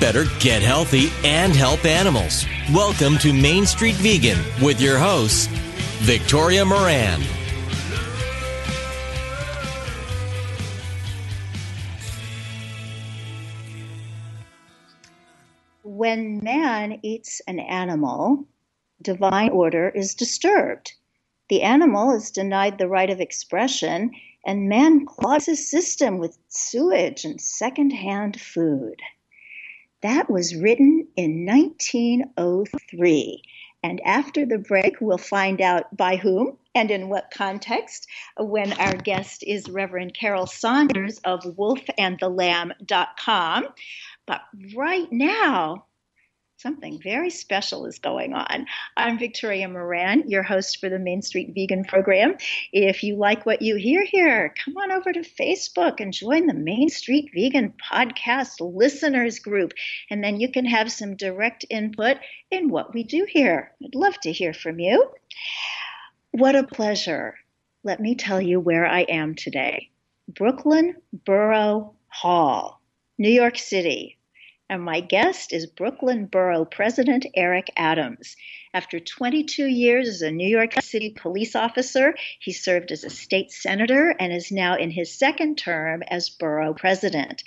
Better, get healthy, and help animals. Welcome to Main Street Vegan with your host, Victoria Moran. When man eats an animal, divine order is disturbed. The animal is denied the right of expression, and man clogs his system with sewage and secondhand food. That was written in 1903. And after the break, we'll find out by whom and in what context when our guest is Reverend Carol Saunders of wolfandthelamb.com. But right now, something very special is going on. I'm Victoria Moran, your host for the Main Street Vegan program. If you like what you hear here, come on over to Facebook and join the Main Street Vegan podcast listeners group, and then you can have some direct input in what we do here. I'd love to hear from you. What a pleasure. Let me tell you where I am today Brooklyn Borough Hall, New York City, and my guest is Brooklyn Borough President Eric Adams. After 22 years as a New York City police officer, he served as a state senator and is now in his second term as borough president.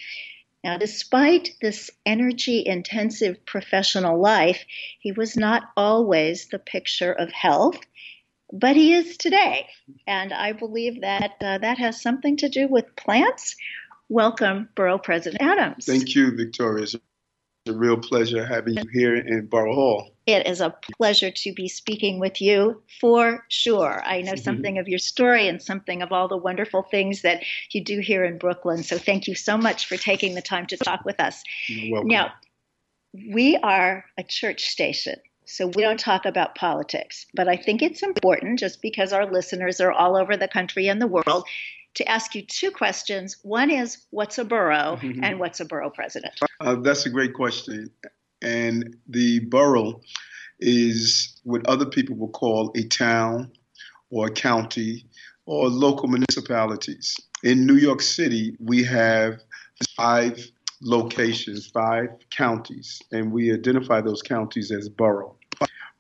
Now, despite this energy intensive professional life, he was not always the picture of health, but he is today. And I believe that uh, that has something to do with plants. Welcome, Borough President Adams. Thank you, Victoria. It's a real pleasure having you here in Borough Hall. It is a pleasure to be speaking with you for sure. I know mm-hmm. something of your story and something of all the wonderful things that you do here in Brooklyn. So thank you so much for taking the time to talk with us. Now, we are a church station. So we don't talk about politics, but I think it's important just because our listeners are all over the country and the world to ask you two questions. One is what's a borough Mhm. and what's a borough president? Uh, that's a great question. And the borough is what other people will call a town or a county or local municipalities. In New York City, we have five locations, five counties, and we identify those counties as borough.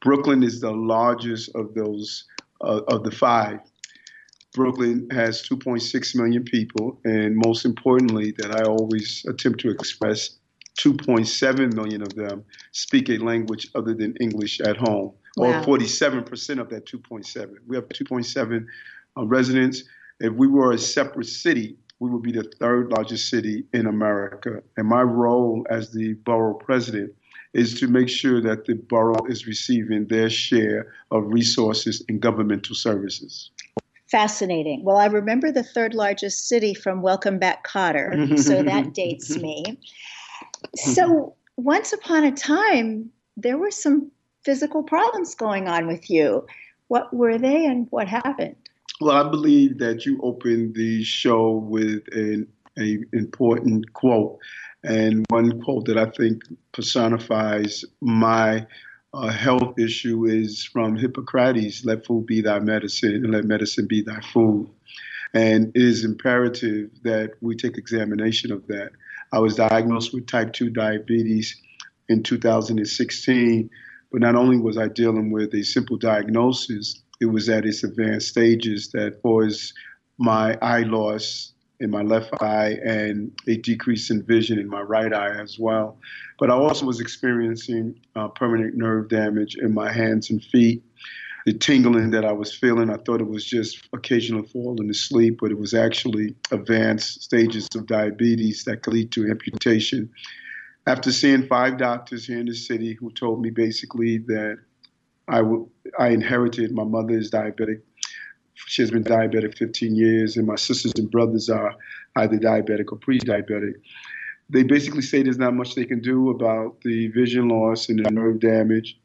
Brooklyn is the largest of those uh, of the five. Brooklyn has 2.6 million people, and most importantly, that I always attempt to express, 2.7 million of them speak a language other than English at home, Wow. or 47% of that 2.7. We have 2.7 uh, residents. If we were a separate city, we would be the third largest city in America. And my role as the borough president is to make sure that the borough is receiving their share of resources and governmental services. Fascinating. Well, I remember the third largest city from Welcome Back Kotter, so that dates me. So, once upon a time, there were some physical problems going on with you. What were they and what happened? Well, I believe that you opened the show with an a important quote, and one quote that I think personifies my uh, health issue is from Hippocrates: "Let food be thy medicine, and let medicine be thy food." And it is imperative that we take examination of that. I was diagnosed with type 2 diabetes in 2016, but not only was I dealing with a simple diagnosis, it was at its advanced stages that caused my eye loss in my left eye and a decrease in vision in my right eye as well. But I also was experiencing uh, permanent nerve damage in my hands and feet. The tingling that I was feeling, I thought it was just occasional falling asleep, but it was actually advanced stages of diabetes that could lead to amputation. After seeing five doctors here in the city who told me basically that I, w- I inherited my mother's diabetic she has been diabetic 15 years, and my sisters and brothers are either diabetic or pre-diabetic. They basically say there's not much they can do about the vision loss and the nerve damage,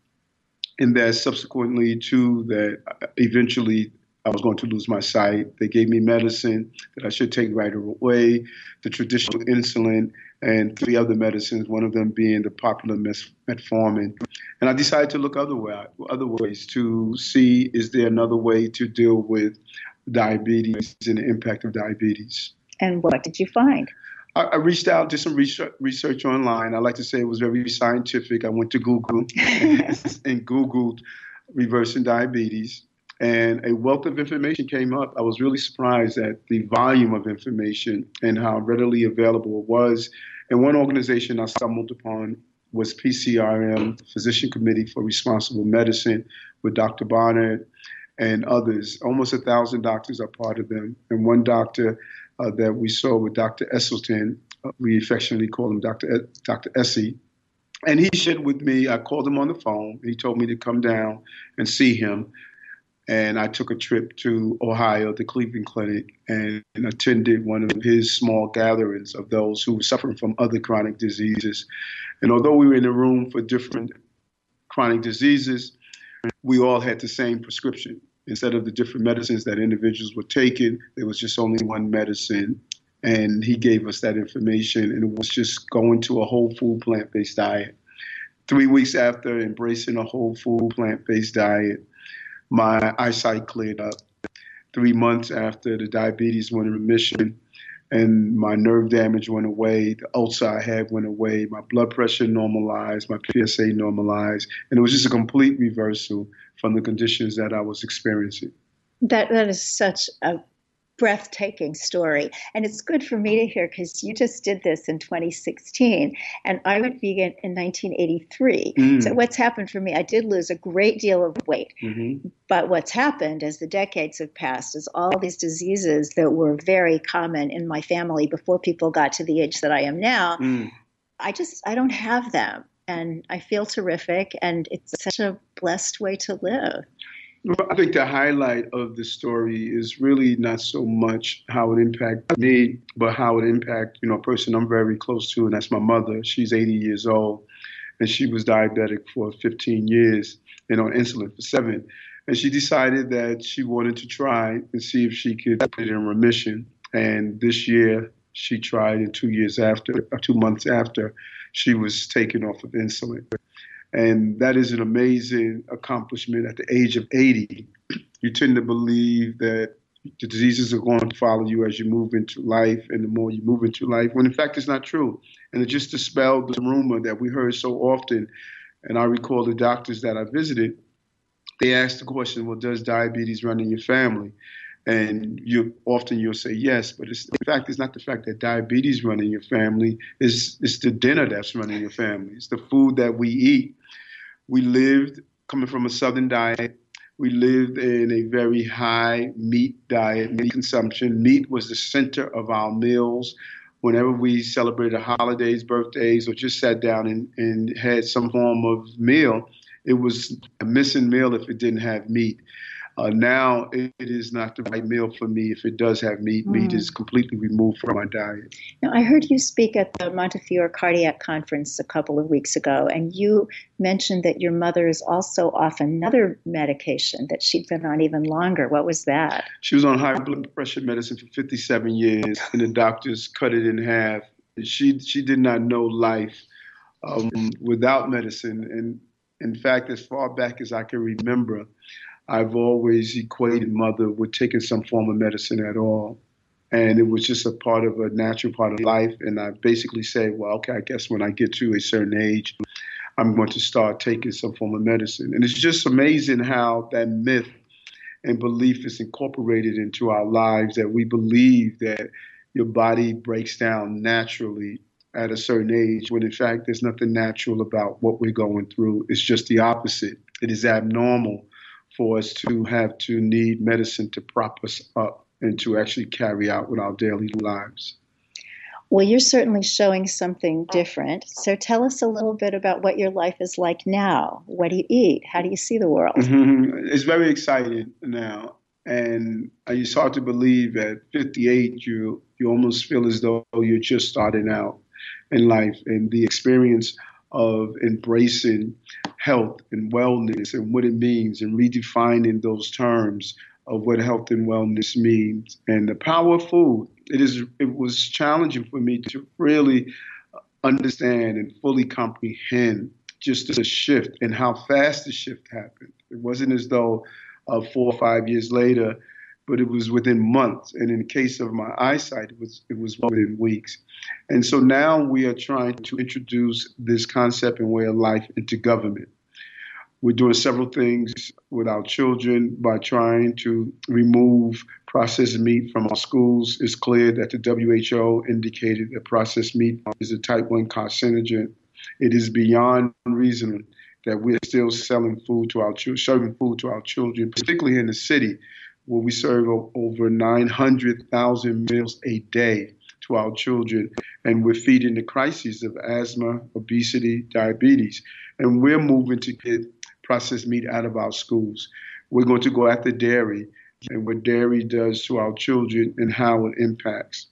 and that subsequently to that, eventually I was going to lose my sight. They gave me medicine that I should take right away, the traditional insulin, and three other medicines, one of them being the popular metformin. And I decided to look other way, other ways to see is there another way to deal with diabetes and the impact of diabetes. And what did you find? I, I reached out, did some research, research online. I like to say it was very scientific. I went to Google and Googled reversing diabetes and a wealth of information came up. I was really surprised at the volume of information and how readily available it was. And one organization I stumbled upon was PCRM, Physician Committee for Responsible Medicine, with Dr. Barnard and others. Almost a thousand doctors are part of them. And one doctor uh, that we saw with Dr. Esselstyn, uh, we affectionately call him Dr. E- Dr. Essie. And he shared with me, I called him on the phone. He told me to come down and see him and I took a trip to Ohio, the Cleveland Clinic, and, and, attended one of his small gatherings of those who were suffering from other chronic diseases. And although we were in a room for different chronic diseases, we all had the same prescription. Instead of the different medicines that individuals were taking, there was just only one medicine. And he gave us that information, and it was just going to a whole food plant based diet. Three weeks after embracing a whole food plant based diet, my eyesight cleared up. Three months after the diabetes went in remission and my nerve damage went away, the ulcer I had went away, my blood pressure normalized, my PSA normalized, and it was just a complete reversal from the conditions that I was experiencing. That that is such a breathtaking story. And it's good for me to hear because you just did this in 2016 and I went vegan in 1983. Mm. So, what's happened for me, I did lose a great deal of weight. Mm-hmm. But what's happened as the decades have passed is all these diseases that were very common in my family before people got to the age that I am now, mm. I just, I don't have them. And I feel terrific, and it's such a blessed way to live. I think the highlight of the story is really not so much how it impacted me, but how it impacted, you know, a person I'm very close to, and that's my mother. She's 80 years old, and she was diabetic for 15 years and on insulin for seven. And she decided that she wanted to try and see if she could put it in remission. And this year, she tried, and two years after, two months after, she was taken off of insulin. And that is an amazing accomplishment at the age of 80. You tend to believe that the diseases are going to follow you as you move into life, and the more you move into life, when in fact it's not true. And it just dispelled the rumor that we heard so often. And I recall the doctors that I visited, they asked the question, well, does diabetes run in your family? And you often you'll say yes, but it's, in fact, it's not the fact that diabetes running your family. It's, it's the dinner that's running your family. It's the food that we eat we lived coming from a southern diet. We lived in a very high meat diet, meat consumption. Meat was the center of our meals. Whenever we celebrated holidays, birthdays, or just sat down and, and had some form of meal, it was a missing meal if it didn't have meat. Uh, now it, is not the right meal for me if it does have meat. Mm. Meat is completely removed from my diet. Now, I heard you speak at the Montefiore Cardiac Conference a couple of weeks ago, and you mentioned that your mother is also off another medication that she'd been on even longer. What was that? She was on high blood pressure medicine for 57 years, and the doctors cut it in half. She she did not know life um, without medicine, and in fact, as far back as I can remember, I've always equated mother with taking some form of medicine at all. And it was just a part of a natural part of life. And I basically said, well, okay, I guess when I get to a certain age, I'm going to start taking some form of medicine. And it's just amazing how that myth and belief is incorporated into our lives that we believe that your body breaks down naturally at a certain age when in fact there's nothing natural about what we're going through. It's just the opposite. It is abnormal for us to have to need medicine to prop us up and to actually carry out with our daily lives. Well, you're certainly showing something different. So tell us a little bit about what your life is like now. What do you eat? How do you see the world? Mm-hmm. It's very exciting now. And it's hard to believe at 58, you, you almost feel as though you're just starting out in life. And the experience of embracing health and wellness and what it means and redefining those terms of what health and wellness means and the power of food. It is it was challenging for me to really understand and fully comprehend just the shift and how fast the shift happened. It wasn't as though uh, four or five years later, but it was within months. And in the case of my eyesight, it was it was within weeks. And so now we are trying to introduce this concept and way of life into government. We're doing several things with our children by trying to remove processed meat from our schools. It's clear that the WHO indicated that processed meat is a type 1 carcinogen. It is beyond reason that we're still selling food to our children, serving food to our children, particularly in the city where we serve over 900,000 meals a day to our children, and we're feeding the crises of asthma, obesity, diabetes. And we're moving to get processed meat out of our schools. We're going to go after dairy and what dairy does to our children and how it impacts.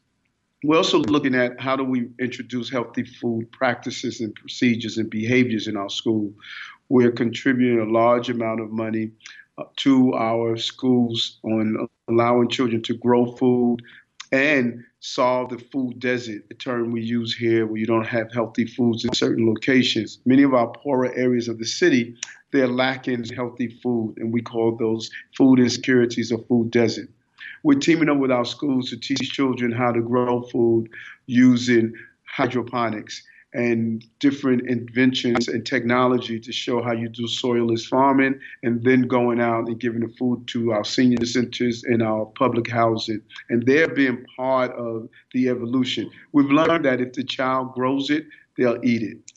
We're also looking at how do we introduce healthy food practices and procedures and behaviors in our school. We're contributing a large amount of money to our schools on allowing children to grow food and solve the food desert, a term we use here where you don't have healthy foods in certain locations. Many of our poorer areas of the city they're lacking healthy food, and we call those food insecurities or food desert. We're teaming up with our schools to teach children how to grow food using hydroponics and different inventions and technology to show how you do soilless farming and then going out and giving the food to our senior centers and our public housing. And they're being part of the evolution. We've learned that if the child grows it, they'll eat it.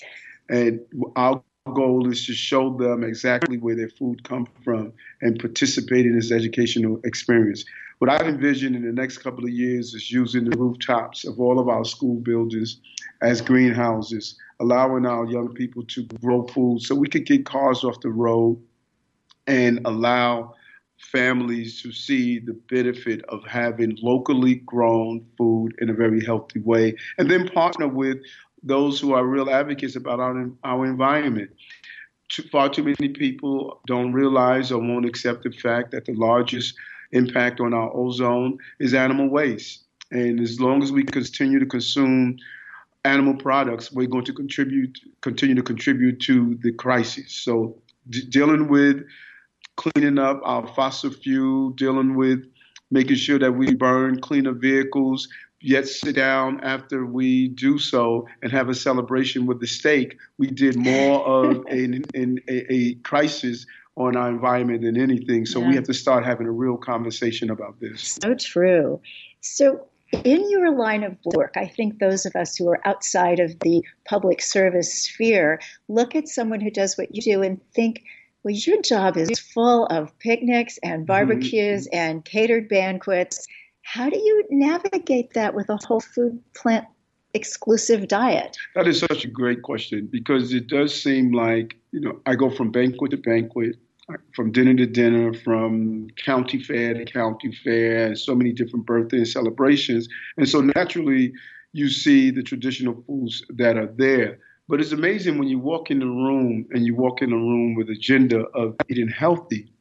And our goal is to show them exactly where their food comes from and participate in this educational experience. What I envision in the next couple of years is using the rooftops of all of our school buildings as greenhouses, allowing our young people to grow food so we could get cars off the road and allow families to see the benefit of having locally grown food in a very healthy way, and then partner with those who are real advocates about our, our environment. Too, far too many people don't realize or won't accept the fact that the largest impact on our ozone is animal waste. And as long as we continue to consume animal products, we're going to contribute, continue to contribute to the crisis. So, d- dealing with cleaning up our fossil fuel, dealing with making sure that we burn cleaner vehicles, yet sit down after we do so and have a celebration with the steak. We did more of a, a, a, crisis on our environment than anything. So yeah. we have to start having a real conversation about this. So true. So in your line of work, I think those of us who are outside of the public service sphere look at someone who does what you do and think, well, your job is full of picnics and mm-hmm. barbecues mm-hmm. and catered banquets how do you navigate that with a whole food plant exclusive diet? That is such a great question because it does seem like, you know, I go from banquet to banquet, from dinner to dinner, from county fair to county fair, and so many different birthday celebrations. And so naturally, you see the traditional foods that are there. But it's amazing when you walk in the room and you walk in the room with agenda of eating healthy,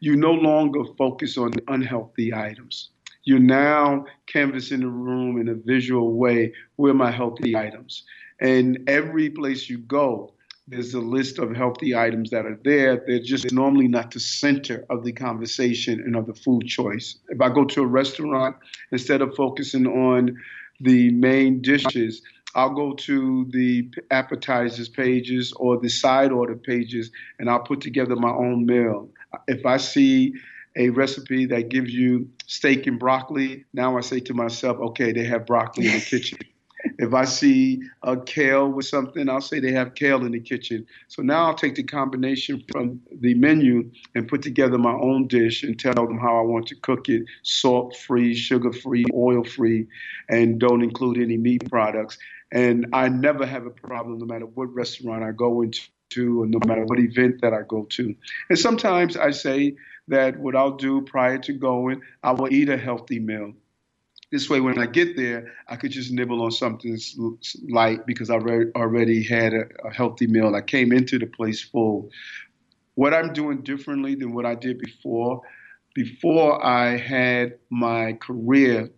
you no longer focus on unhealthy items you're now canvassing the room in a visual way. Where are my healthy items? And every place you go, there's a list of healthy items that are there. They're just normally not the center of the conversation and of the food choice. If I go to a restaurant, instead of focusing on the main dishes, I'll go to the appetizers pages or the side order pages and I'll put together my own meal. If I see a recipe that gives you steak and broccoli, now I say to myself, okay, they have broccoli in the kitchen. If I see a kale with something, I'll say they have kale in the kitchen. So now I'll take the combination from the menu and put together my own dish and tell them how I want to cook it salt free, sugar free, oil free, and don't include any meat products. And I never have a problem no matter what restaurant I go into or no matter what event that I go to. And sometimes I say that what I'll do prior to going, I will eat a healthy meal. This way, when I get there, I could just nibble on something light because I already had a, a healthy meal. I came into the place full. What I'm doing differently than what I did before, before I had my career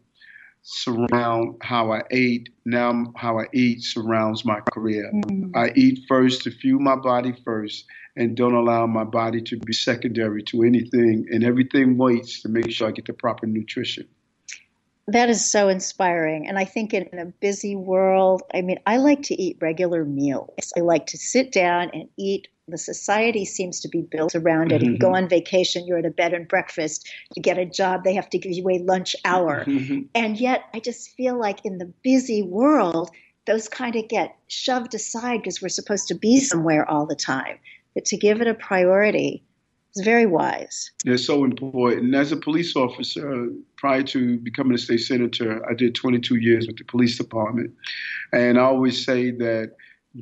surround how I ate. Now how I eat surrounds my career. Mm-hmm. I eat first to fuel my body first and don't allow my body to be secondary to anything and everything waits to make sure I get the proper nutrition. That is so inspiring. And I think in a busy world, I mean, I like to eat regular meals. I like to sit down and eat. The society seems to be built around it. Mm-hmm. You go on vacation, you're at a bed and breakfast. You get a job, they have to give you a lunch hour. Mm-hmm. And yet, I just feel like in the busy world, those kind of get shoved aside because we're supposed to be somewhere all the time. But to give it a priority, it's very wise. It's so important. As a police officer, prior to becoming a state senator, I did 22 years with the police department. And I always say that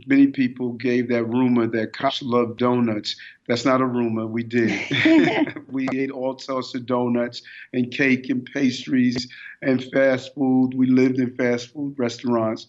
many people gave that rumor that cops love donuts. That's not a rumor. We did. we ate all sorts of donuts and cake and pastries and fast food. We lived in fast food restaurants.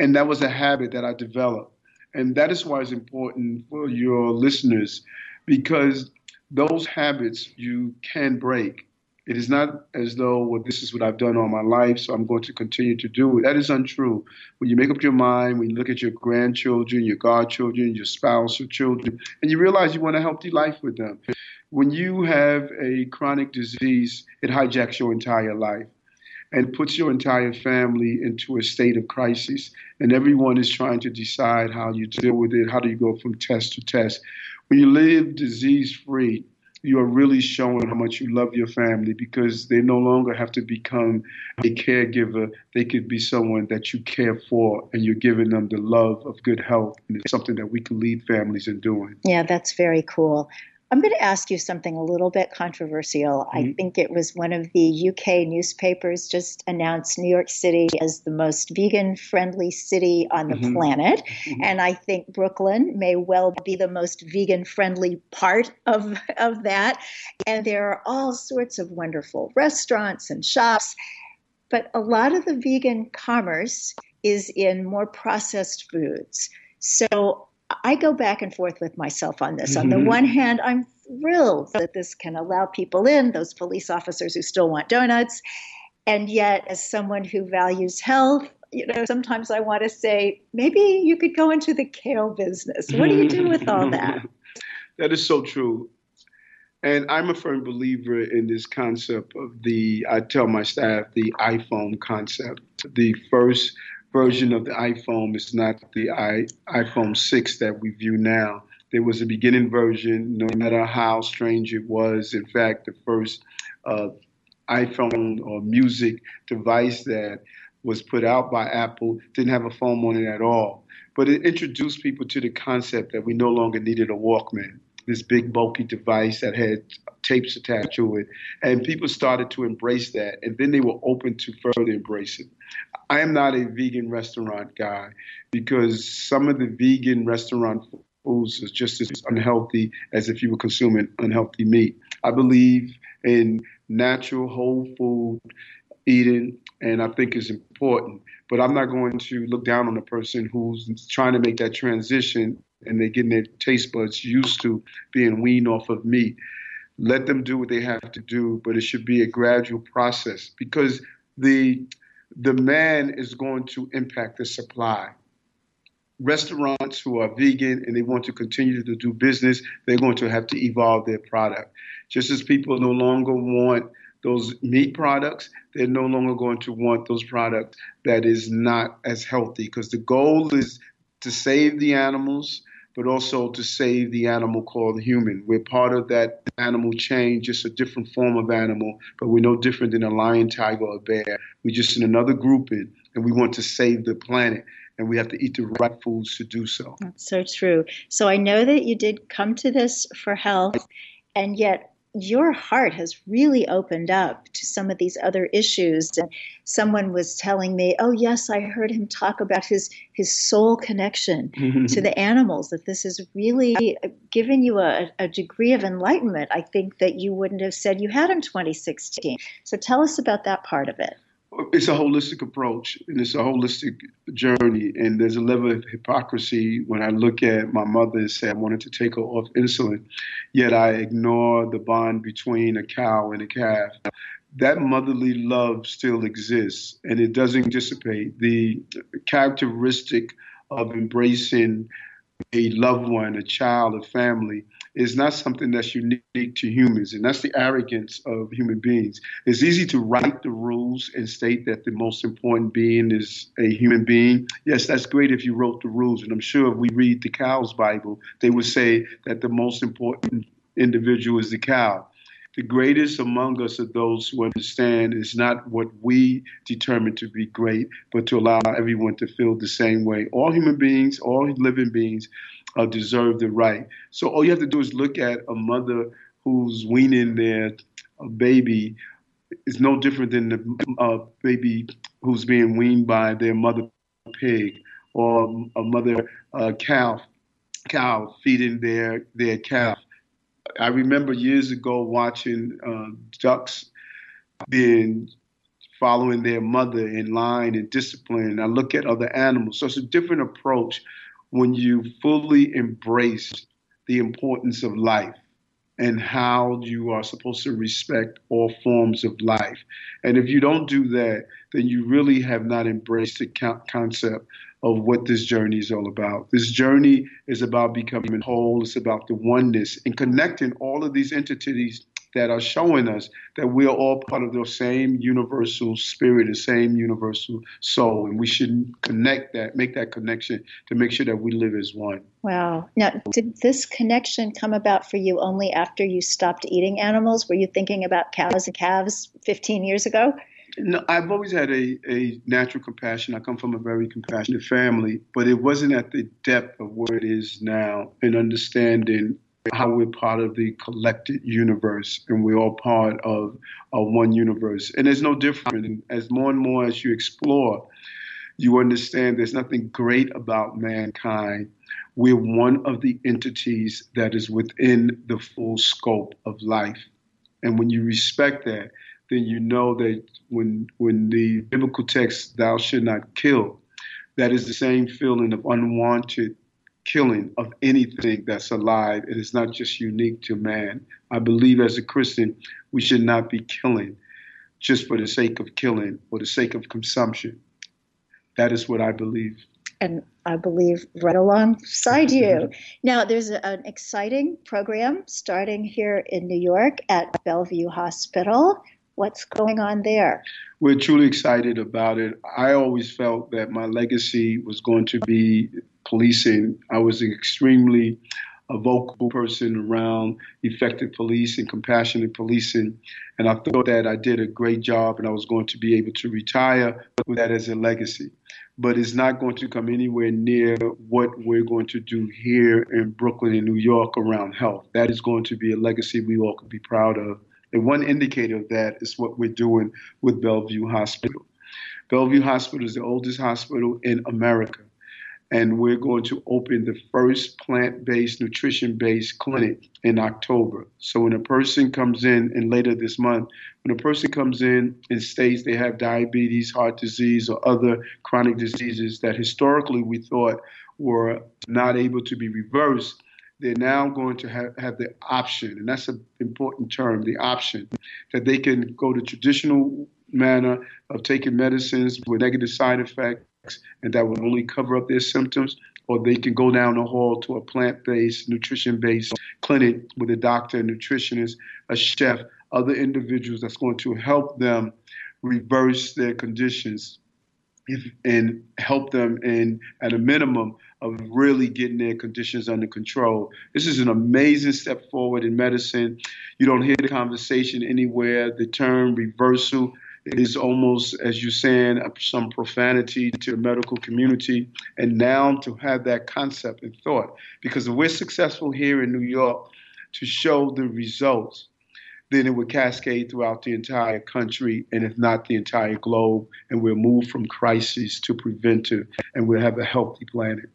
And that was a habit that I developed. And that is why it's important for your listeners because those habits you can break. It is not as though, well, this is what I've done all my life, so I'm going to continue to do it. That is untrue. When you make up your mind, when you look at your grandchildren, your godchildren, your spouse, or children, and you realize you want a healthy life with them. When you have a chronic disease, it hijacks your entire life and puts your entire family into a state of crisis. And everyone is trying to decide how you deal with it. How do you go from test to test? When you live disease free, you are really showing how much you love your family because they no longer have to become a caregiver. They could be someone that you care for and you're giving them the love of good health. And it's something that we can lead families in doing. Yeah, that's very cool. I'm going to ask you something a little bit controversial. Mm-hmm. I think it was one of the UK newspapers just announced New York City as the most vegan friendly city on the mm-hmm. planet. Mm-hmm. And I think Brooklyn may well be the most vegan friendly part of, of that. And there are all sorts of wonderful restaurants and shops. But a lot of the vegan commerce is in more processed foods. So I go back and forth with myself on this. Mm-hmm. On the mm-hmm. one hand, I'm thrilled that this can allow people in, those police officers who still want donuts. And yet, as someone who values health, you know, sometimes I want to say, maybe you could go into the kale business. What do you do with all that? that is so true. And I'm a firm believer in this concept of the, I tell my staff, the iPhone concept. The first version of the iPhone is not the I, iPhone 6 that we view now. There was a beginning version, no matter how strange it was. In fact, the first uh, iPhone or music device that was put out by Apple didn't have a phone on it at all. But it introduced people to the concept that we no longer needed a Walkman, this big bulky device that had tapes attached to it. And people started to embrace that. And then they were open to further embrace it. I am not a vegan restaurant guy because some of the vegan restaurant foods is just as unhealthy as if you were consuming unhealthy meat. I believe in natural whole food eating, and I think it's important. But I'm not going to look down on a person who's trying to make that transition and they're getting their taste buds used to being weaned off of meat. Let them do what they have to do, but it should be a gradual process because the demand is going to impact the supply. restaurants who are vegan and they want to continue to do business, they're going to have to evolve their product. Just as people no longer want those meat products, they're no longer going to want those products that is not as healthy because the goal is to save the animals, but also to save the animal called human. We're part of that animal chain, just a different form of animal, but we're no different than a lion, tiger, or bear. We're just in another grouping, and we want to save the planet. And we have to eat the right foods to do so. That's so true. So I know that you did come to this for health, and yet your heart has really opened up to some of these other issues. And someone was telling me oh yes i heard him talk about his his soul connection mm-hmm. to the animals that this is really giving you a, a degree of enlightenment. I think that you wouldn't have said you had in 2016 so tell us about that part of it it's a holistic approach and it's a holistic journey. And there's a level of hypocrisy when I look at my mother and say I wanted to take her off insulin, yet I ignore the bond between a cow and a calf. That motherly love still exists and it doesn't dissipate. The characteristic of embracing a loved one, a child, a family, is not something that's unique to humans, and that's the arrogance of human beings. It's easy to write the rules and state that the most important being is a human being. Yes, that's great if you wrote the rules, and I'm sure if we read the cow's Bible, they would say that the most important individual is the cow. The greatest among us are those who understand it's not what we determine to be great, but to allow everyone to feel the same way. All human beings, all living beings uh, deserve the right. So all you have to do is look at a mother who's weaning their uh, baby is no different than the uh, baby who's being weaned by their mother pig or a mother uh, cow cow feeding their their calf. I remember years ago watching uh, ducks being following their mother in line and discipline. I look at other animals, so it's a different approach when you fully embrace the importance of life and how you are supposed to respect all forms of life. And if you don't do that, then you really have not embraced the concept of what this journey is all about. This journey is about becoming whole, it's about the oneness and connecting all of these entities that are showing us that we are all part of the same universal spirit, the same universal soul, and we should connect that, make that connection to make sure that we live as one. Wow. Now, did this connection come about for you only after you stopped eating animals? Were you thinking about cows and calves 15 years ago? No, I've always had a, a natural compassion. I come from a very compassionate family, but it wasn't at the depth of where it is now in understanding how we're part of the collected universe and we're all part of, of one universe. And there's no different. As more and more as you explore, you understand there's nothing great about mankind. We're one of the entities that is within the full scope of life. And when you respect that, then you know that when when the biblical text thou should not kill, that is the same feeling of unwanted killing of anything that's alive. It is not just unique to man. I believe as a Christian, we should not be killing just for the sake of killing or the sake of consumption. That is what I believe. And I believe right alongside you. Mm-hmm. now, there's an exciting program starting here in New York at Bellevue Hospital. What's going on there? We're truly excited about it. I always felt that my legacy was going to be policing. I was an extremely a vocal person around effective police and compassionate policing. And I thought that I did a great job and I was going to be able to retire with that as a legacy. But it's not going to come anywhere near what we're going to do here in Brooklyn and New York around health. That is going to be a legacy we all can be proud of. And one indicator of that is what we're doing with Bellevue Hospital. Bellevue Hospital is the oldest hospital in America and we're going to open the first plant-based, nutrition-based clinic in October. So when a person comes in, and later this month, when a person comes in and states they have diabetes, heart disease, or other chronic diseases that historically we thought were not able to be reversed, they're now going to have, have the option, and that's an important term, the option, that they can go the traditional manner of taking medicines with negative side effects and that will only cover up their symptoms, or they can go down the hall to a plant based, nutrition based clinic with a doctor, a nutritionist, a chef, other individuals that's going to help them reverse their conditions and help them in, at a minimum, of really getting their conditions under control. This is an amazing step forward in medicine. You don't hear the conversation anywhere. The term reversal is almost, as you're saying, some profanity to the medical community. And now to have that concept and thought, because if we're successful here in New York to show the results, then it would cascade throughout the entire country and if not the entire globe and we'll move from crisis to preventive and we'll have a healthy planet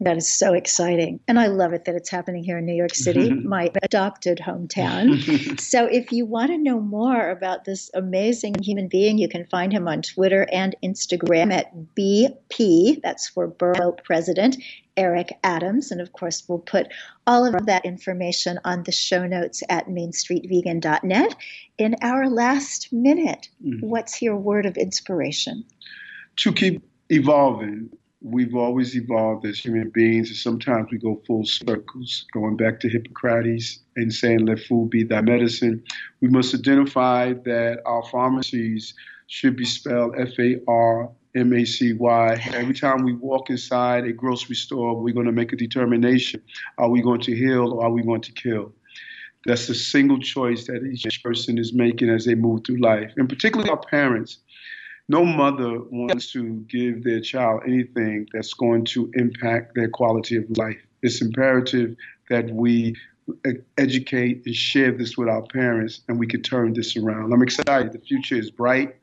that is so exciting. And I love it that it's happening here in New York City, my adopted hometown. so, if you want to know more about this amazing human being, you can find him on Twitter and Instagram at BP, that's for Borough President, Eric Adams. And of course, we'll put all of that information on the show notes at mainstreetvegan.net. In our last minute, mm-hmm. what's your word of inspiration? To keep evolving we've always evolved as human beings, and sometimes we go full circles, going back to Hippocrates and saying, let food be thy medicine. We must identify that our pharmacies should be spelled F A R M A C Y. Every time we walk inside a grocery store, we're going to make a determination are we going to heal or are we going to kill? That's the single choice that each person is making as they move through life, and particularly our parents no mother wants to give their child anything that's going to impact their quality of life. It's imperative that we educate and share this with our parents and we could turn this around. I'm excited. The future is bright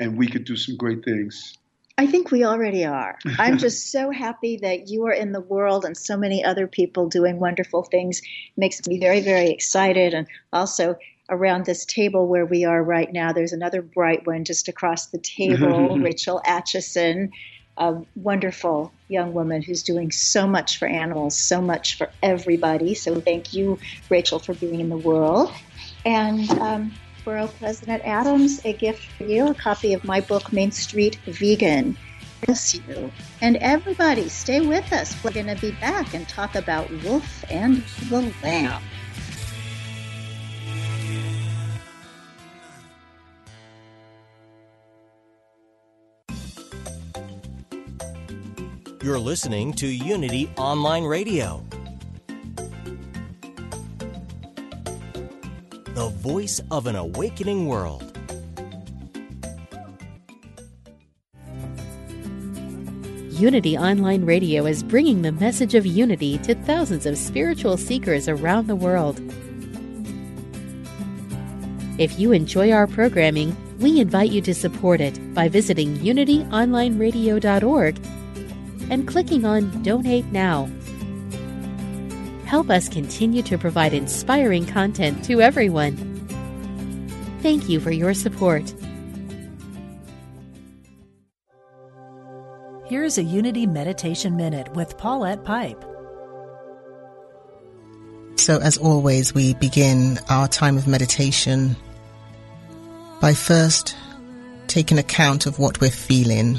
and we could do some great things. I think we already are. I'm just so happy that you are in the world and so many other people doing wonderful things. It makes me very, very excited. And also, around this table where we are right now. There's another bright one just across the table, Rachel Atchison, a wonderful young woman who's doing so much for animals, so much for everybody. So thank you, Rachel, for being in the world. And um, Borough President Adams, a gift for you, a copy of my book, Main Street Vegan. Bless you. And everybody, stay with us. We're going to be back and talk about Wolf and the Lamb. You're listening to Unity Online Radio, the voice of an awakening world. Unity Online Radio is bringing the message of unity to thousands of spiritual seekers around the world. If you enjoy our programming, we invite you to support it by visiting unityonlineradio.org and clicking on Donate Now. Help us continue to provide inspiring content to everyone. Thank you for your support. Here's a Unity Meditation Minute with Paulette Pipe. So, as always, we begin our time of meditation by first taking account of what we're feeling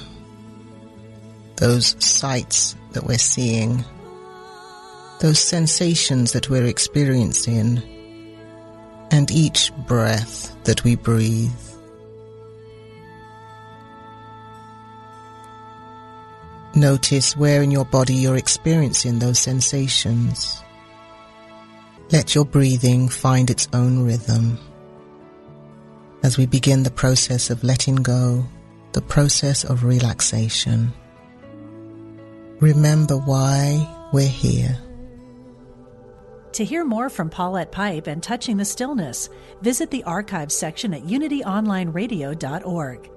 those sights that we're seeing, those sensations that we're experiencing, and each breath that we breathe. Notice where in your body you're experiencing those sensations. Let your breathing find its own rhythm as we begin the process of letting go, the process of relaxation. Remember why we're here. To hear more from Paulette Pipe and Touching the Stillness, visit the archives section at unityonlineradio.org.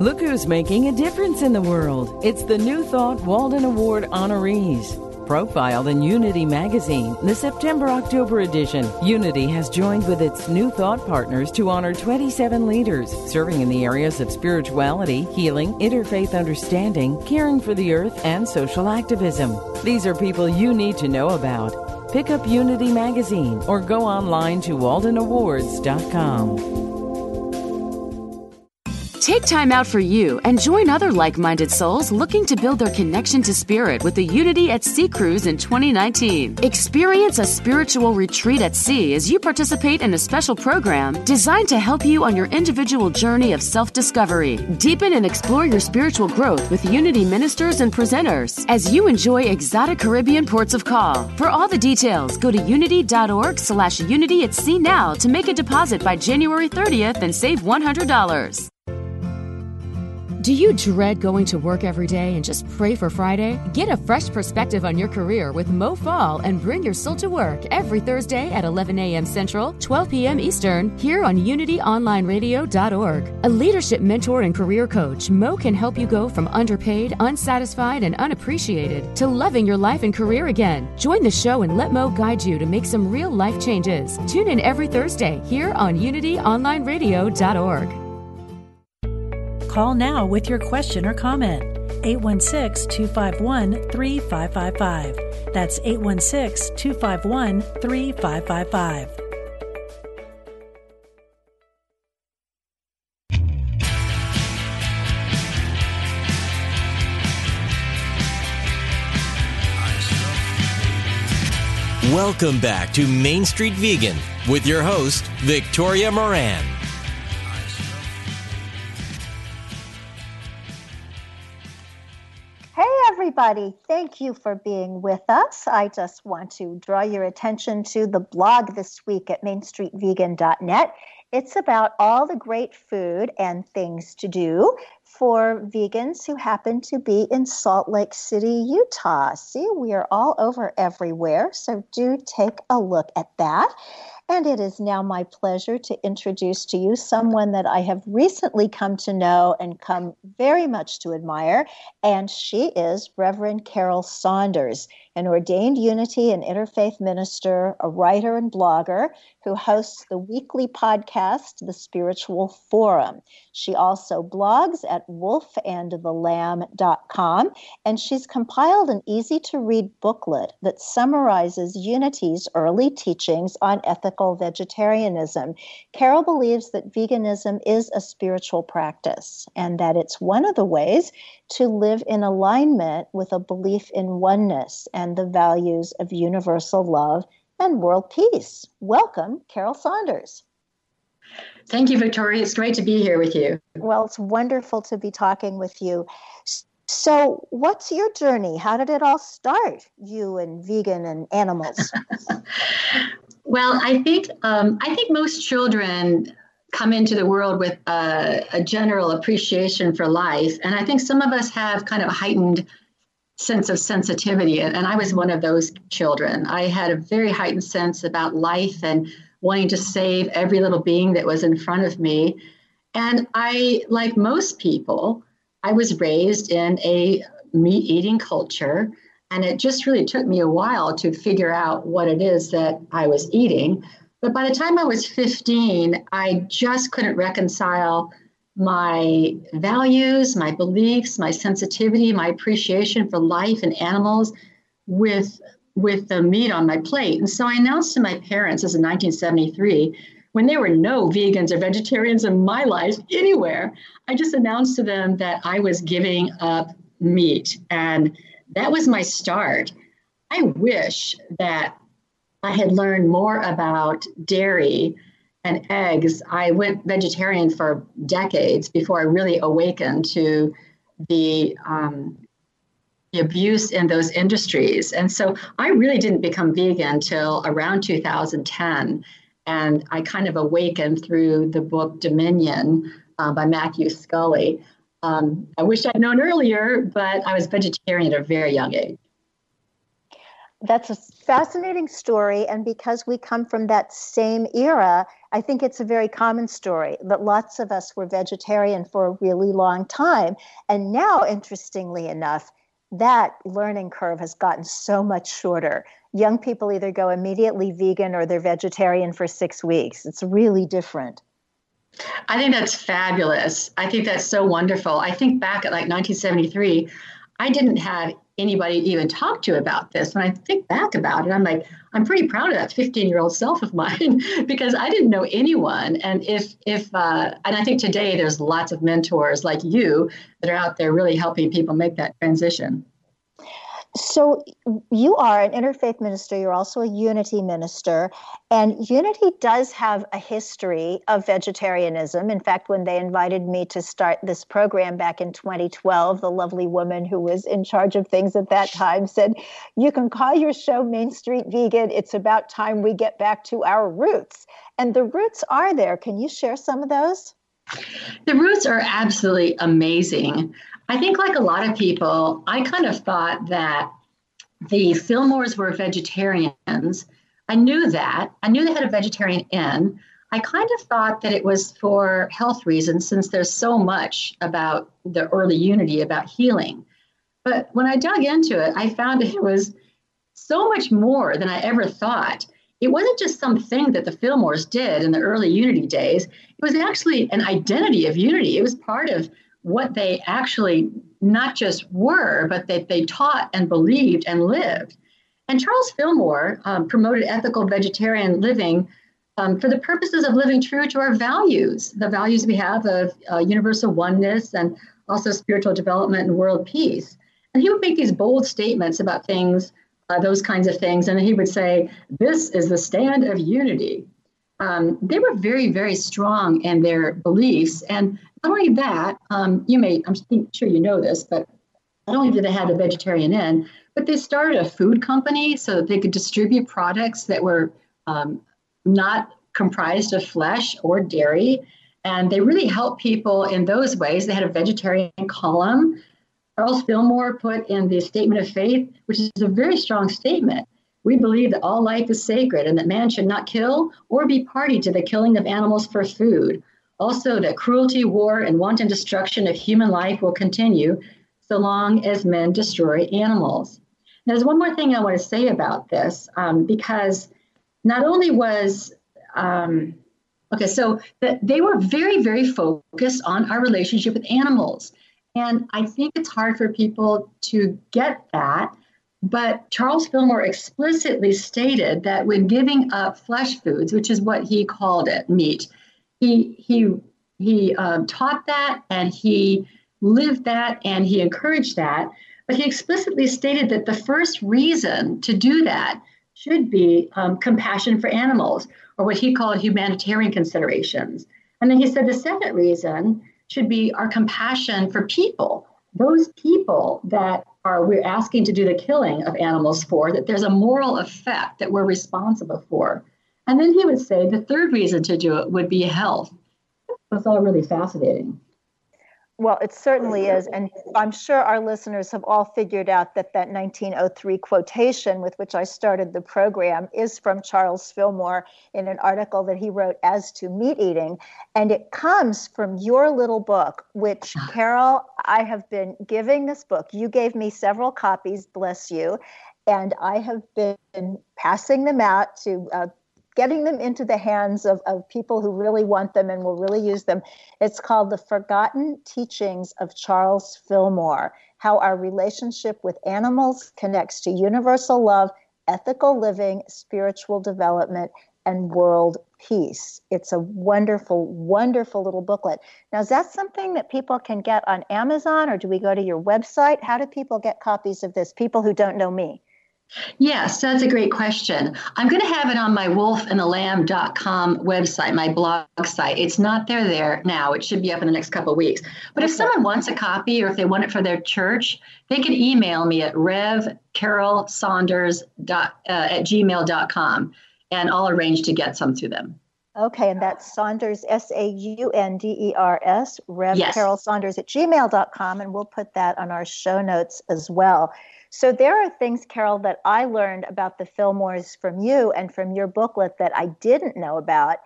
Look who's making a difference in the world. It's the New Thought Walden Award honorees. Profiled in Unity magazine, the September October edition, Unity has joined with its New Thought partners to honor 27 leaders serving in the areas of spirituality, healing, interfaith understanding, caring for the earth, and social activism. These are people you need to know about. Pick up Unity magazine or go online to waldenawards.com. Take time out for you and join other like minded souls looking to build their connection to spirit with the Unity at Sea Cruise in 2019. Experience a spiritual retreat at sea as you participate in a special program designed to help you on your individual journey of self discovery. Deepen and explore your spiritual growth with Unity ministers and presenters as you enjoy exotic Caribbean ports of call. For all the details, go to unity.org slash unity at sea now to make a deposit by January 30th and save $100. Do you dread going to work every day and just pray for Friday? Get a fresh perspective on your career with Mo Fall and bring your soul to work every Thursday at 11 a.m. Central, 12 p.m. Eastern, here on UnityOnlineRadio.org. A leadership mentor and career coach, Mo can help you go from underpaid, unsatisfied, and unappreciated to loving your life and career again. Join the show and let Mo guide you to make some real life changes. Tune in every Thursday here on UnityOnlineRadio.org. Call now with your question or comment. 816 251 3555. That's 816 251 3555. Welcome back to Main Street Vegan with your host, Victoria Moran. Everybody. Thank you for being with us. I just want to draw your attention to the blog this week at mainstreetvegan.net. It's about all the great food and things to do for vegans who happen to be in Salt Lake City, Utah. See, we are all over everywhere, so do take a look at that. And it is now my pleasure to introduce to you someone that I have recently come to know and come very much to admire. And she is Reverend Carol Saunders, an ordained unity and interfaith minister, a writer and blogger who hosts the weekly podcast, The Spiritual Forum. She also blogs at wolfandthelamb.com, and she's compiled an easy to read booklet that summarizes Unity's early teachings on ethical vegetarianism. Carol believes that veganism is a spiritual practice and that it's one of the ways to live in alignment with a belief in oneness and the values of universal love and world peace. Welcome, Carol Saunders. Thank you, Victoria. It's great to be here with you. Well, it's wonderful to be talking with you. So, what's your journey? How did it all start, you and vegan and animals? well, I think um, I think most children come into the world with a, a general appreciation for life, and I think some of us have kind of heightened sense of sensitivity. And I was one of those children. I had a very heightened sense about life and wanting to save every little being that was in front of me. And I, like most people, I was raised in a meat eating culture. And it just really took me a while to figure out what it is that I was eating. But by the time I was 15, I just couldn't reconcile my values, my beliefs, my sensitivity, my appreciation for life and animals with with the meat on my plate. And so I announced to my parents this in 1973 when there were no vegans or vegetarians in my life anywhere. I just announced to them that I was giving up meat and that was my start. I wish that I had learned more about dairy and eggs, I went vegetarian for decades before I really awakened to the um, the abuse in those industries. And so I really didn't become vegan till around 2010. And I kind of awakened through the book Dominion uh, by Matthew Scully. Um, I wish I'd known earlier, but I was vegetarian at a very young age that's a fascinating story. And because we come from that same era, I think it's a very common story that lots of us were vegetarian for a really long time. And now, interestingly enough, that learning curve has gotten so much shorter. Young people either go immediately vegan or they're vegetarian for six weeks. It's really different. I think that's fabulous. I think that's so wonderful. I think back at like 1973, I didn't have anybody even talk to about this. When I think back about it, I'm like, I'm pretty proud of that 15 year old self of mine because I didn't know anyone. And if, if, uh, and I think today there's lots of mentors like you that are out there really helping people make that transition. So you are an interfaith minister. You're also a unity minister, and unity does have a history of vegetarianism. In fact, when they invited me to start this program back in 2012, the lovely woman who was in charge of things at that time said, "You can call your show Main Street Vegan. It's about time we get back to our roots." And the roots are there. Can you share some of those? The roots are absolutely amazing. I think, like a lot of people, I kind of thought that the Fillmores were vegetarians. I knew that. I knew they had a vegetarian inn. I kind of thought that it was for health reasons since there's so much about the early unity about healing. But when I dug into it, I found it was so much more than I ever thought. It wasn't just something that the Fillmores did in the early unity days, it was actually an identity of unity. It was part of what they actually not just were, but that they taught and believed and lived. And Charles Fillmore um, promoted ethical vegetarian living um, for the purposes of living true to our values, the values we have of uh, universal oneness and also spiritual development and world peace. And he would make these bold statements about things, uh, those kinds of things. And he would say, This is the stand of unity. Um, they were very, very strong in their beliefs. And not only that, um, you may, I'm sure you know this, but not only did they have a vegetarian inn, but they started a food company so that they could distribute products that were um, not comprised of flesh or dairy. And they really helped people in those ways. They had a vegetarian column. Charles Fillmore put in the Statement of Faith, which is a very strong statement. We believe that all life is sacred and that man should not kill or be party to the killing of animals for food. Also, that cruelty, war, and wanton destruction of human life will continue so long as men destroy animals. Now, there's one more thing I want to say about this um, because not only was um, okay, so that they were very, very focused on our relationship with animals. And I think it's hard for people to get that. But Charles Fillmore explicitly stated that when giving up flesh foods, which is what he called it, meat, he he he um, taught that and he lived that and he encouraged that. But he explicitly stated that the first reason to do that should be um, compassion for animals, or what he called humanitarian considerations. And then he said the second reason should be our compassion for people, those people that are we're asking to do the killing of animals for, that there's a moral effect that we're responsible for. And then he would say the third reason to do it would be health. That's all really fascinating. Well, it certainly is. And I'm sure our listeners have all figured out that that 1903 quotation with which I started the program is from Charles Fillmore in an article that he wrote as to meat eating. And it comes from your little book, which, Carol, I have been giving this book. You gave me several copies, bless you. And I have been passing them out to uh, getting them into the hands of, of people who really want them and will really use them. It's called The Forgotten Teachings of Charles Fillmore How Our Relationship with Animals Connects to Universal Love, Ethical Living, Spiritual Development, and World Peace. It's a wonderful, wonderful little booklet. Now, is that something that people can get on Amazon or do we go to your website? How do people get copies of this? People who don't know me. Yes, that's a great question. I'm going to have it on my wolfandthelamb.com website, my blog site. It's not there there now. It should be up in the next couple of weeks. But if someone wants a copy or if they want it for their church, they can email me at revcarolsaunders uh, at gmail.com and I'll arrange to get some to them. Okay, and that's Saunders, S A U N D E R S, Rev yes. Carol Saunders at gmail.com, and we'll put that on our show notes as well. So there are things, Carol, that I learned about the Fillmores from you and from your booklet that I didn't know about.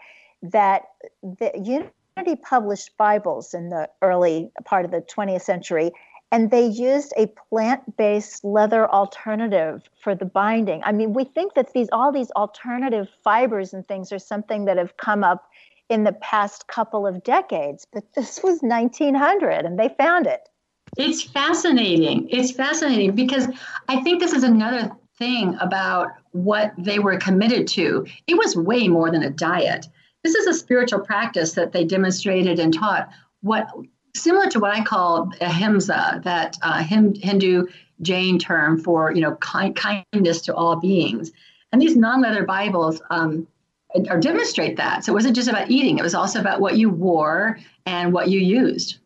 That the Unity published Bibles in the early part of the 20th century, and they used a plant-based leather alternative for the binding. I mean, we think that these all these alternative fibers and things are something that have come up in the past couple of decades, but this was 1900 and they found it. It's fascinating. It's fascinating because I think this is another thing about what they were committed to. It was way more than a diet. This is a spiritual practice that they demonstrated and taught what similar to what I call ahimsa, that uh, Hindu Jain term for you know kind, kindness to all beings. And these non-leather Bibles um, or demonstrate that. So it wasn't just about eating; it was also about what you wore and what you used.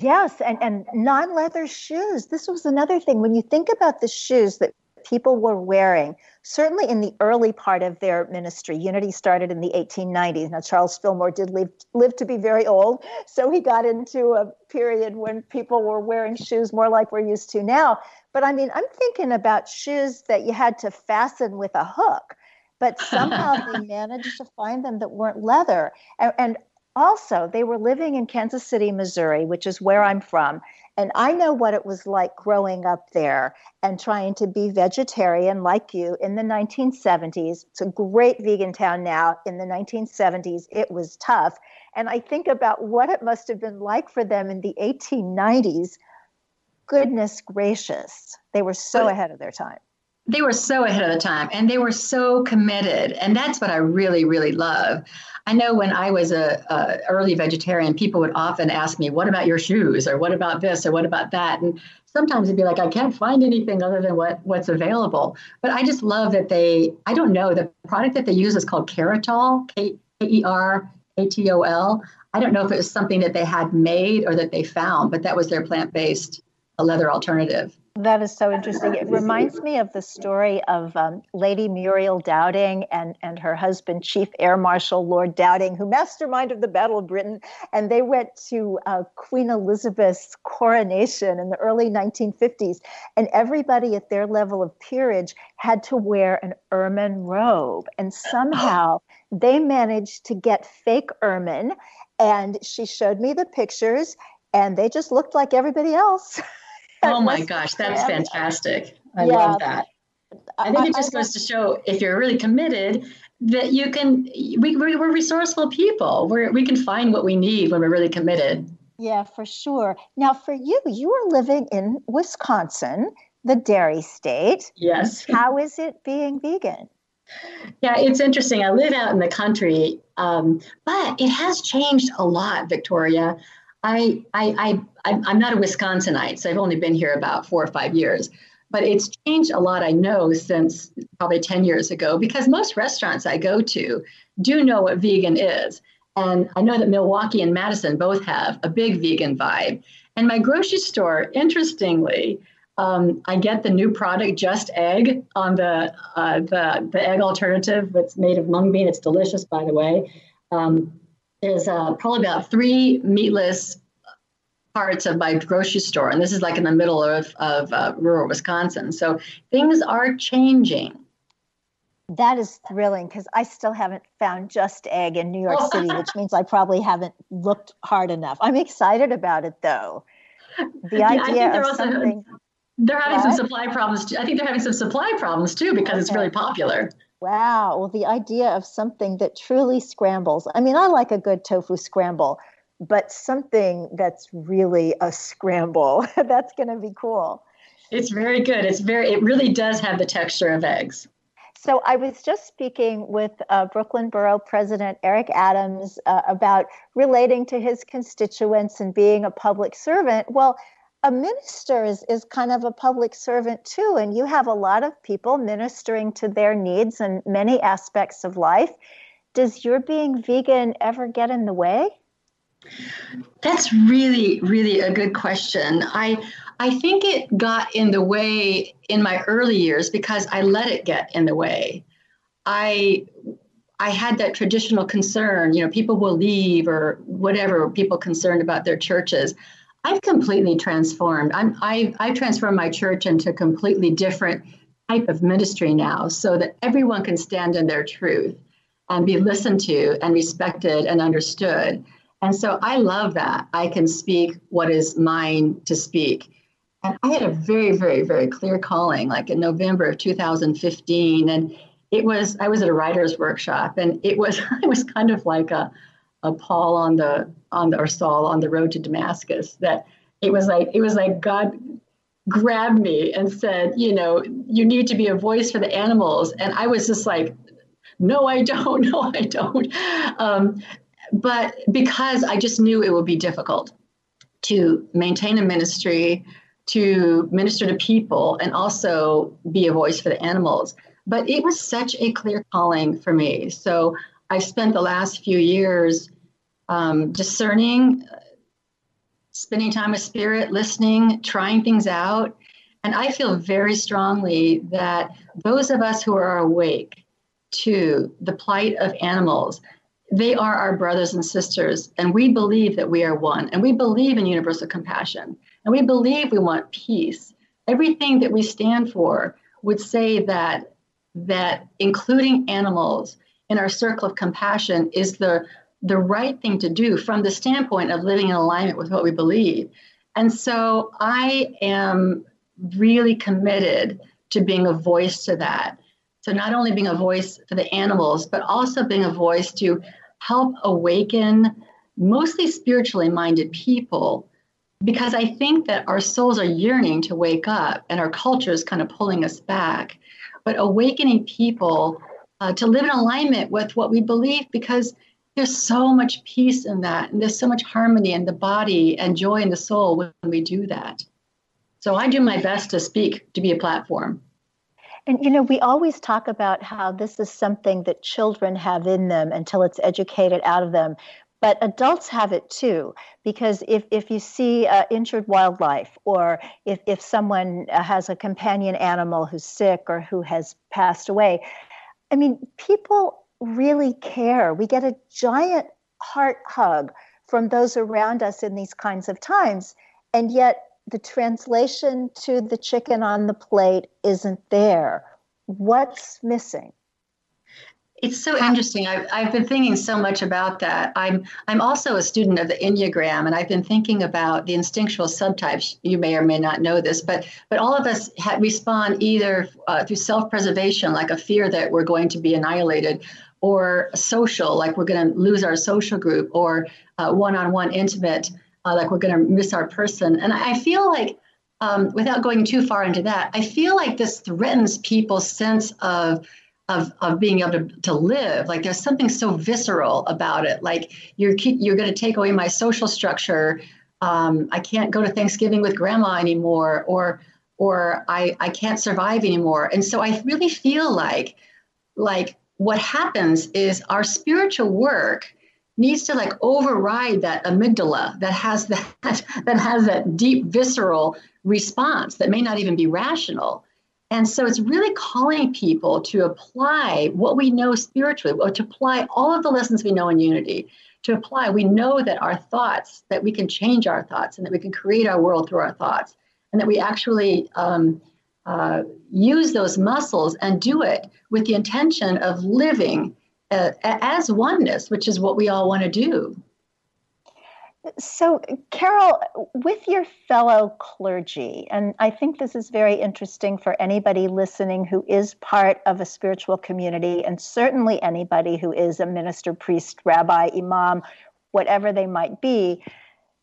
Yes, and, and non leather shoes. This was another thing. When you think about the shoes that people were wearing, certainly in the early part of their ministry, Unity started in the 1890s. Now, Charles Fillmore did live, live to be very old, so he got into a period when people were wearing shoes more like we're used to now. But I mean, I'm thinking about shoes that you had to fasten with a hook but somehow they managed to find them that weren't leather. And, and, also, they were living in Kansas City, Missouri, which is where I'm from. And I know what it was like growing up there and trying to be vegetarian like you in the 1970s. It's a great vegan town now. In the 1970s, it was tough. And I think about what it must have been like for them in the 1890s. Goodness gracious, they were so ahead of their time they were so ahead of the time and they were so committed. And that's what i really really love. I know when i was a, a, early vegetarian people would often ask me what about your shoes? Or what about this? Or what about that? And sometimes it'd be like i can't find anything other than what what's available. But i just love that they i don't know the product that they use is called Keratol k-e-r-a-t-o-l i don't know if it was something that they had made or that they found but that was their plant-based leather alternative that is so interesting. It reminds me of the story of um, Lady Muriel Dowding and, and her husband, Chief Air Marshal Lord Dowding, who masterminded the Battle of Britain. And they went to uh, Queen Elizabeth's coronation in the early 1950s. And everybody at their level of peerage had to wear an ermine robe. And somehow they managed to get fake ermine. And she showed me the pictures, and they just looked like everybody else. oh my gosh, that's fantastic. I yeah. love that. I think it just goes to show if you're really committed that you can, we, we're resourceful people. We're, we can find what we need when we're really committed. Yeah, for sure. Now, for you, you are living in Wisconsin, the dairy state. Yes. How is it being vegan? Yeah, it's interesting. I live out in the country, um, but it has changed a lot, Victoria. I, I, I, I'm not a Wisconsinite, so I've only been here about four or five years. But it's changed a lot, I know, since probably 10 years ago, because most restaurants I go to do know what vegan is. And I know that Milwaukee and Madison both have a big vegan vibe. And my grocery store, interestingly, um, I get the new product, Just Egg, on the, uh, the, the egg alternative. It's made of mung bean. It's delicious, by the way. Um, there's uh, probably about three meatless parts of my grocery store, and this is like in the middle of, of uh, rural Wisconsin. So things are changing. That is thrilling because I still haven't found Just Egg in New York City, which means I probably haven't looked hard enough. I'm excited about it though. The yeah, idea of something. They're having what? some supply problems. Too. I think they're having some supply problems too because okay. it's really popular. Wow. Well, the idea of something that truly scrambles. I mean, I like a good tofu scramble, but something that's really a scramble, that's going to be cool. It's very good. It's very, it really does have the texture of eggs. So I was just speaking with uh, Brooklyn Borough President Eric Adams uh, about relating to his constituents and being a public servant. Well, a minister is, is kind of a public servant too, and you have a lot of people ministering to their needs in many aspects of life. Does your being vegan ever get in the way? That's really, really a good question. I I think it got in the way in my early years because I let it get in the way. I I had that traditional concern, you know, people will leave or whatever, people concerned about their churches. I've completely transformed. I'm, I, I transformed my church into a completely different type of ministry now so that everyone can stand in their truth and be listened to and respected and understood. And so I love that. I can speak what is mine to speak. And I had a very, very, very clear calling, like in November of 2015. And it was, I was at a writer's workshop and it was, it was kind of like a, a Paul on the on the or Saul on the road to Damascus that it was like it was like God grabbed me and said, you know, you need to be a voice for the animals. And I was just like, no, I don't. No, I don't. Um, but because I just knew it would be difficult to maintain a ministry, to minister to people, and also be a voice for the animals. But it was such a clear calling for me. So I spent the last few years um, discerning, spending time with spirit, listening, trying things out. And I feel very strongly that those of us who are awake to the plight of animals, they are our brothers and sisters. And we believe that we are one. And we believe in universal compassion. And we believe we want peace. Everything that we stand for would say that that including animals in our circle of compassion is the the right thing to do from the standpoint of living in alignment with what we believe. And so I am really committed to being a voice to that. So, not only being a voice for the animals, but also being a voice to help awaken mostly spiritually minded people. Because I think that our souls are yearning to wake up and our culture is kind of pulling us back. But awakening people uh, to live in alignment with what we believe, because there's so much peace in that and there's so much harmony in the body and joy in the soul when we do that. So i do my best to speak to be a platform. And you know we always talk about how this is something that children have in them until it's educated out of them but adults have it too because if, if you see uh, injured wildlife or if, if someone has a companion animal who's sick or who has passed away i mean people really care. We get a giant heart hug from those around us in these kinds of times. And yet, the translation to the chicken on the plate isn't there. What's missing? It's so interesting. I've, I've been thinking so much about that. I'm I'm also a student of the Enneagram, and I've been thinking about the instinctual subtypes. You may or may not know this, but but all of us ha- respond either uh, through self-preservation, like a fear that we're going to be annihilated, or social, like we're going to lose our social group, or uh, one-on-one intimate, uh, like we're going to miss our person. And I feel like, um, without going too far into that, I feel like this threatens people's sense of of, of being able to, to live. Like there's something so visceral about it. Like you're you're going to take away my social structure. Um, I can't go to Thanksgiving with grandma anymore, or or I I can't survive anymore. And so I really feel like like what happens is our spiritual work needs to like override that amygdala that has that that has that deep visceral response that may not even be rational. And so it's really calling people to apply what we know spiritually or to apply all of the lessons we know in unity to apply. We know that our thoughts that we can change our thoughts and that we can create our world through our thoughts and that we actually um, uh, use those muscles and do it with the intention of living uh, as oneness, which is what we all want to do. So, Carol, with your fellow clergy, and I think this is very interesting for anybody listening who is part of a spiritual community, and certainly anybody who is a minister, priest, rabbi, imam, whatever they might be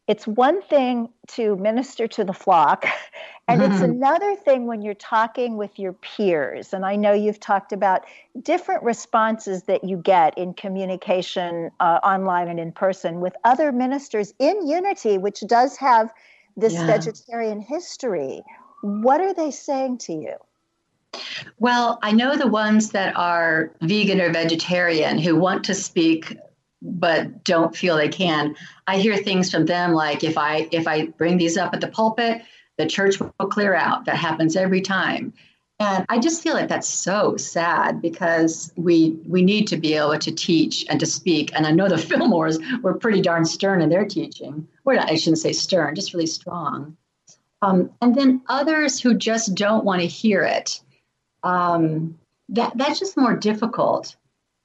it's one thing to minister to the flock, and mm-hmm. it's another thing when you're talking with your peers. And I know you've talked about different responses that you get in communication uh, online and in person with other ministers in unity, which does have this yeah. vegetarian history. What are they saying to you? Well, I know the ones that are vegan or vegetarian who want to speak but don't feel they can. I hear things from them like if I if I bring these up at the pulpit, the church will clear out. That happens every time. And I just feel like that's so sad because we we need to be able to teach and to speak. And I know the Fillmores were pretty darn stern in their teaching. Well, I shouldn't say stern, just really strong. Um, and then others who just don't want to hear it. Um, that that's just more difficult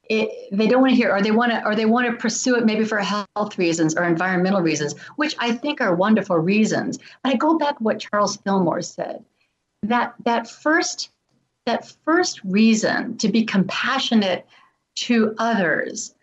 it, they don't want to hear or they want to or they want to pursue it maybe for health reasons or environmental reasons which i think are wonderful reasons but i go back to what charles fillmore said that that first that first reason to be compassionate to others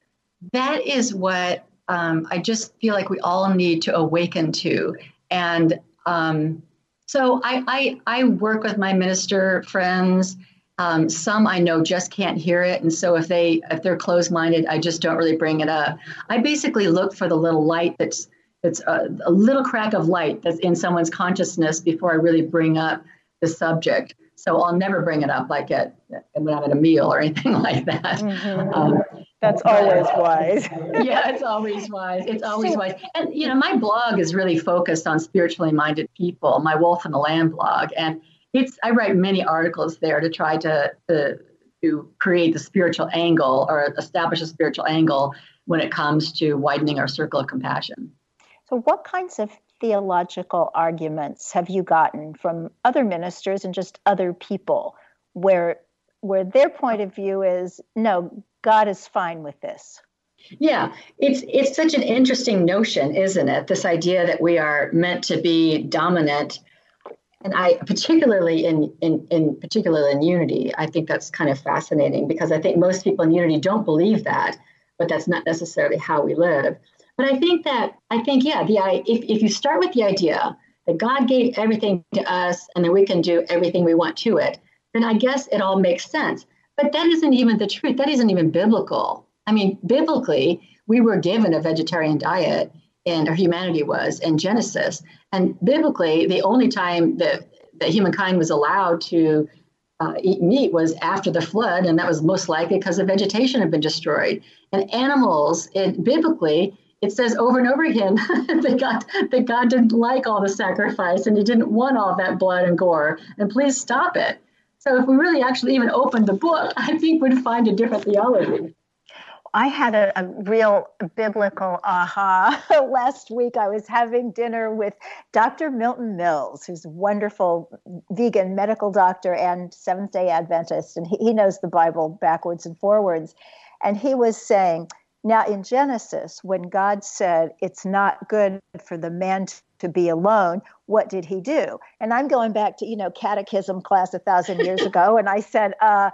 that is what um, i just feel like we all need to awaken to And um, so I, I, I work with my minister friends. Um, some I know just can't hear it, and so if they if they're closed minded, I just don't really bring it up. I basically look for the little light that's that's a, a little crack of light that's in someone's consciousness before I really bring up the subject. So I'll never bring it up like at when I'm at a meal or anything like that. Mm-hmm. Um, That's always wise. yeah, it's always wise. It's always so, wise. And you know, my blog is really focused on spiritually minded people. My Wolf and the Lamb blog, and it's I write many articles there to try to to, to create the spiritual angle or establish a spiritual angle when it comes to widening our circle of compassion. So, what kinds of theological arguments have you gotten from other ministers and just other people where where their point of view is no god is fine with this yeah it's it's such an interesting notion isn't it this idea that we are meant to be dominant and i particularly in in in particularly in unity i think that's kind of fascinating because i think most people in unity don't believe that but that's not necessarily how we live but I think that I think yeah, the if if you start with the idea that God gave everything to us and that we can do everything we want to it, then I guess it all makes sense. But that isn't even the truth. That isn't even biblical. I mean, biblically, we were given a vegetarian diet, and our humanity was in Genesis. And biblically, the only time that that humankind was allowed to uh, eat meat was after the flood, and that was most likely because the vegetation had been destroyed. And animals, it, biblically, it says over and over again that God that God didn't like all the sacrifice and He didn't want all that blood and gore. And please stop it. So if we really actually even opened the book, I think we'd find a different theology. I had a, a, real biblical aha last week. I was having dinner with Dr. Milton Mills, who's a wonderful vegan medical doctor and Seventh day Adventist, and he, he knows the Bible backwards and forwards. And he was saying, now, in Genesis, when God said it's not good for the man to be alone, what did he do? And I'm going back to, you know, catechism class a thousand years ago, and I said, uh,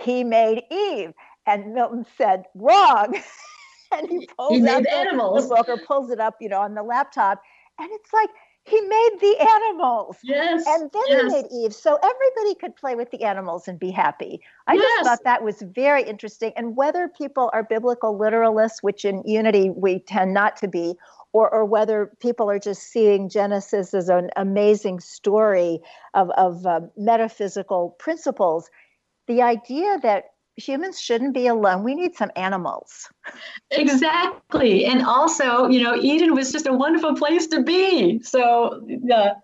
he made Eve. And Milton said, wrong. and he pulls he out the, animals. the book or pulls it up, you know, on the laptop. And it's like, he made the animals. Yes. And then yes. he made Eve. So everybody could play with the animals and be happy. I yes. just thought that was very interesting. And whether people are biblical literalists, which in Unity we tend not to be, or, or whether people are just seeing Genesis as an amazing story of, of uh, metaphysical principles, the idea that humans shouldn't be alone. We need some animals. Exactly. And also, you know, Eden was just a wonderful place to be. So, yeah.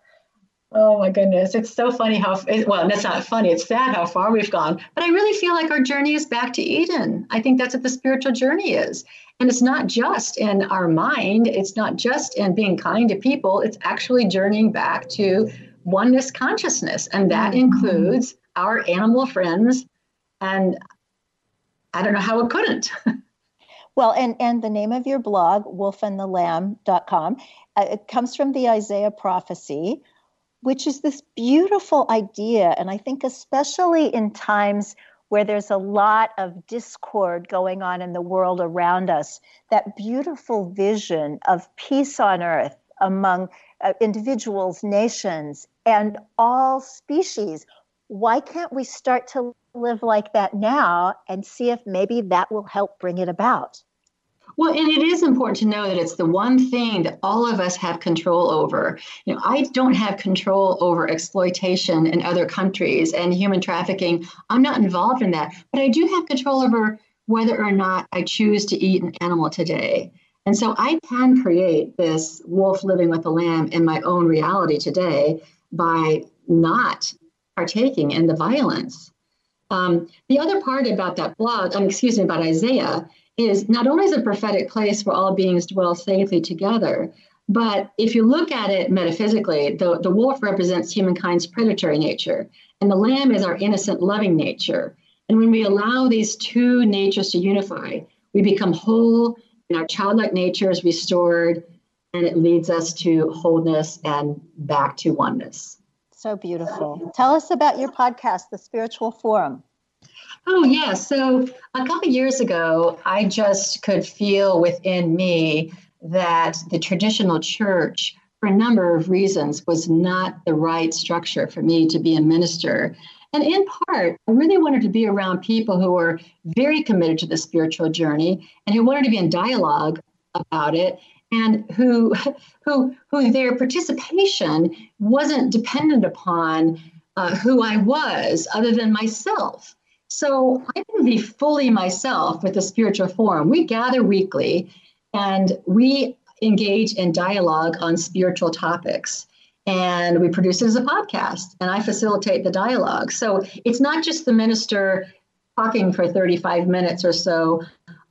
Oh my goodness. It's so funny how, well, that's not funny. It's sad how far we've gone. But I really feel like our journey is back to Eden. I think that's what the spiritual journey is. And it's not just in our mind, it's not just in being kind to people, it's actually journeying back to oneness consciousness. And that mm-hmm. includes our animal friends and I don't know how it couldn't. well, and, and the name of your blog, wolfandthelamb.com, uh, it comes from the Isaiah prophecy, which is this beautiful idea. And I think, especially in times where there's a lot of discord going on in the world around us, that beautiful vision of peace on earth among uh, individuals, nations, and all species. Why can't we start to live like that now and see if maybe that will help bring it about. Well, and it is important to know that it's the one thing that all of us have control over. You know, I don't have control over exploitation in other countries and human trafficking. I'm not involved in that, but I do have control over whether or not I choose to eat an animal today. And so I can create this wolf living with the lamb in my own reality today by not partaking in the violence um, the other part about that blog, um, excuse me, about Isaiah, is not only is a prophetic place where all beings dwell safely together, but if you look at it metaphysically, the, the wolf represents humankind's predatory nature, and the lamb is our innocent, loving nature. And when we allow these two natures to unify, we become whole, and our childlike nature is restored, and it leads us to wholeness and back to oneness. So beautiful. Tell us about your podcast, The Spiritual Forum. Oh, yeah. So a couple years ago, I just could feel within me that the traditional church for a number of reasons, was not the right structure for me to be a minister. And in part, I really wanted to be around people who were very committed to the spiritual journey and who wanted to be in dialogue about it and who who who their participation wasn't dependent upon uh, who I was other than myself. So I can be fully myself with the spiritual forum. We gather weekly and we engage in dialogue on spiritual topics and we produce it as a podcast and i facilitate the dialogue so it's not just the minister talking for 35 minutes or so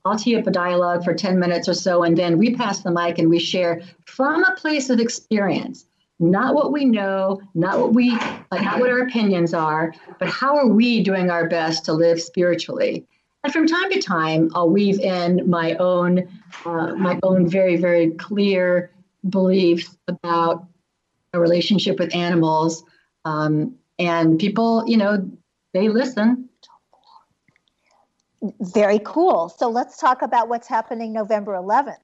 i'll tee up a dialogue for 10 minutes or so and then we pass the mic and we share from a place of experience not what we know not what we not what our opinions are but how are we doing our best to live spiritually and from time to time i'll weave in my own uh, my own very very clear beliefs about a relationship with animals. Um, and people, you know, they listen. Very cool. So let's talk about what's happening November 11th.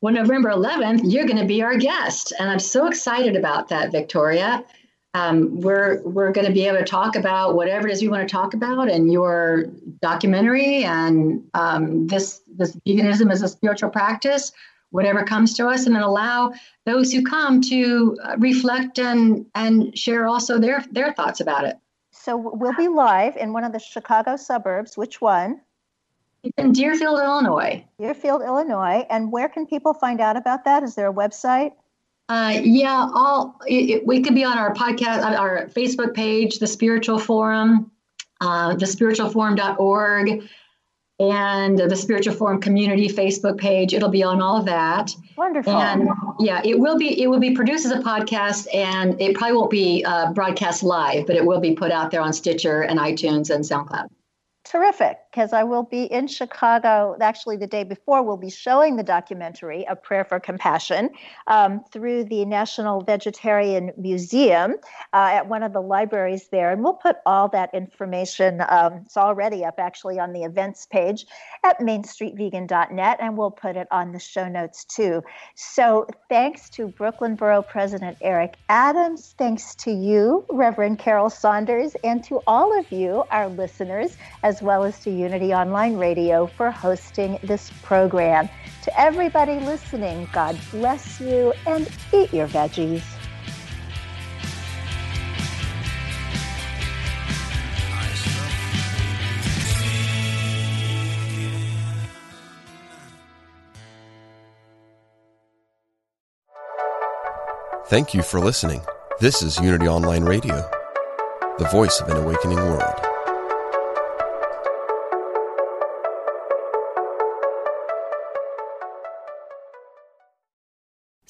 Well, November 11th, you're going to be our guest. And I'm so excited about that, Victoria. Um, we're we're going to be able to talk about whatever it is we want to talk about and your documentary and um, this this veganism as a spiritual practice whatever comes to us, and then allow those who come to uh, reflect and and share also their their thoughts about it. So we'll be live in one of the Chicago suburbs. Which one? It's in Deerfield, Illinois. Deerfield, Illinois. And where can people find out about that? Is there a website? Uh, yeah, all it, it, we could be on our podcast, on our Facebook page, the Spiritual Forum, uh, thespiritualforum.org and the Spiritual Forum community Facebook page. It'll be on all of that. Wonderful. And yeah, it will be it will be produced as a podcast, and it probably won't be uh, broadcast live, but it will be put out there on Stitcher and iTunes and SoundCloud terrific because I will be in Chicago. Actually, the day before, we'll be showing the documentary, A Prayer for Compassion, um, through the National Vegetarian Museum uh, at one of the libraries there. And we'll put all that information, um, it's already up actually on the events page at mainstreetvegan.net, and we'll put it on the show notes too. So thanks to Brooklyn Borough President Eric Adams. Thanks to you, Reverend Carol Saunders, and to all of you, our listeners, as well as to Unity Online Radio for hosting this program. To everybody listening, God bless you and eat your veggies. Thank you for listening. This is Unity Online Radio, the voice of an awakening world.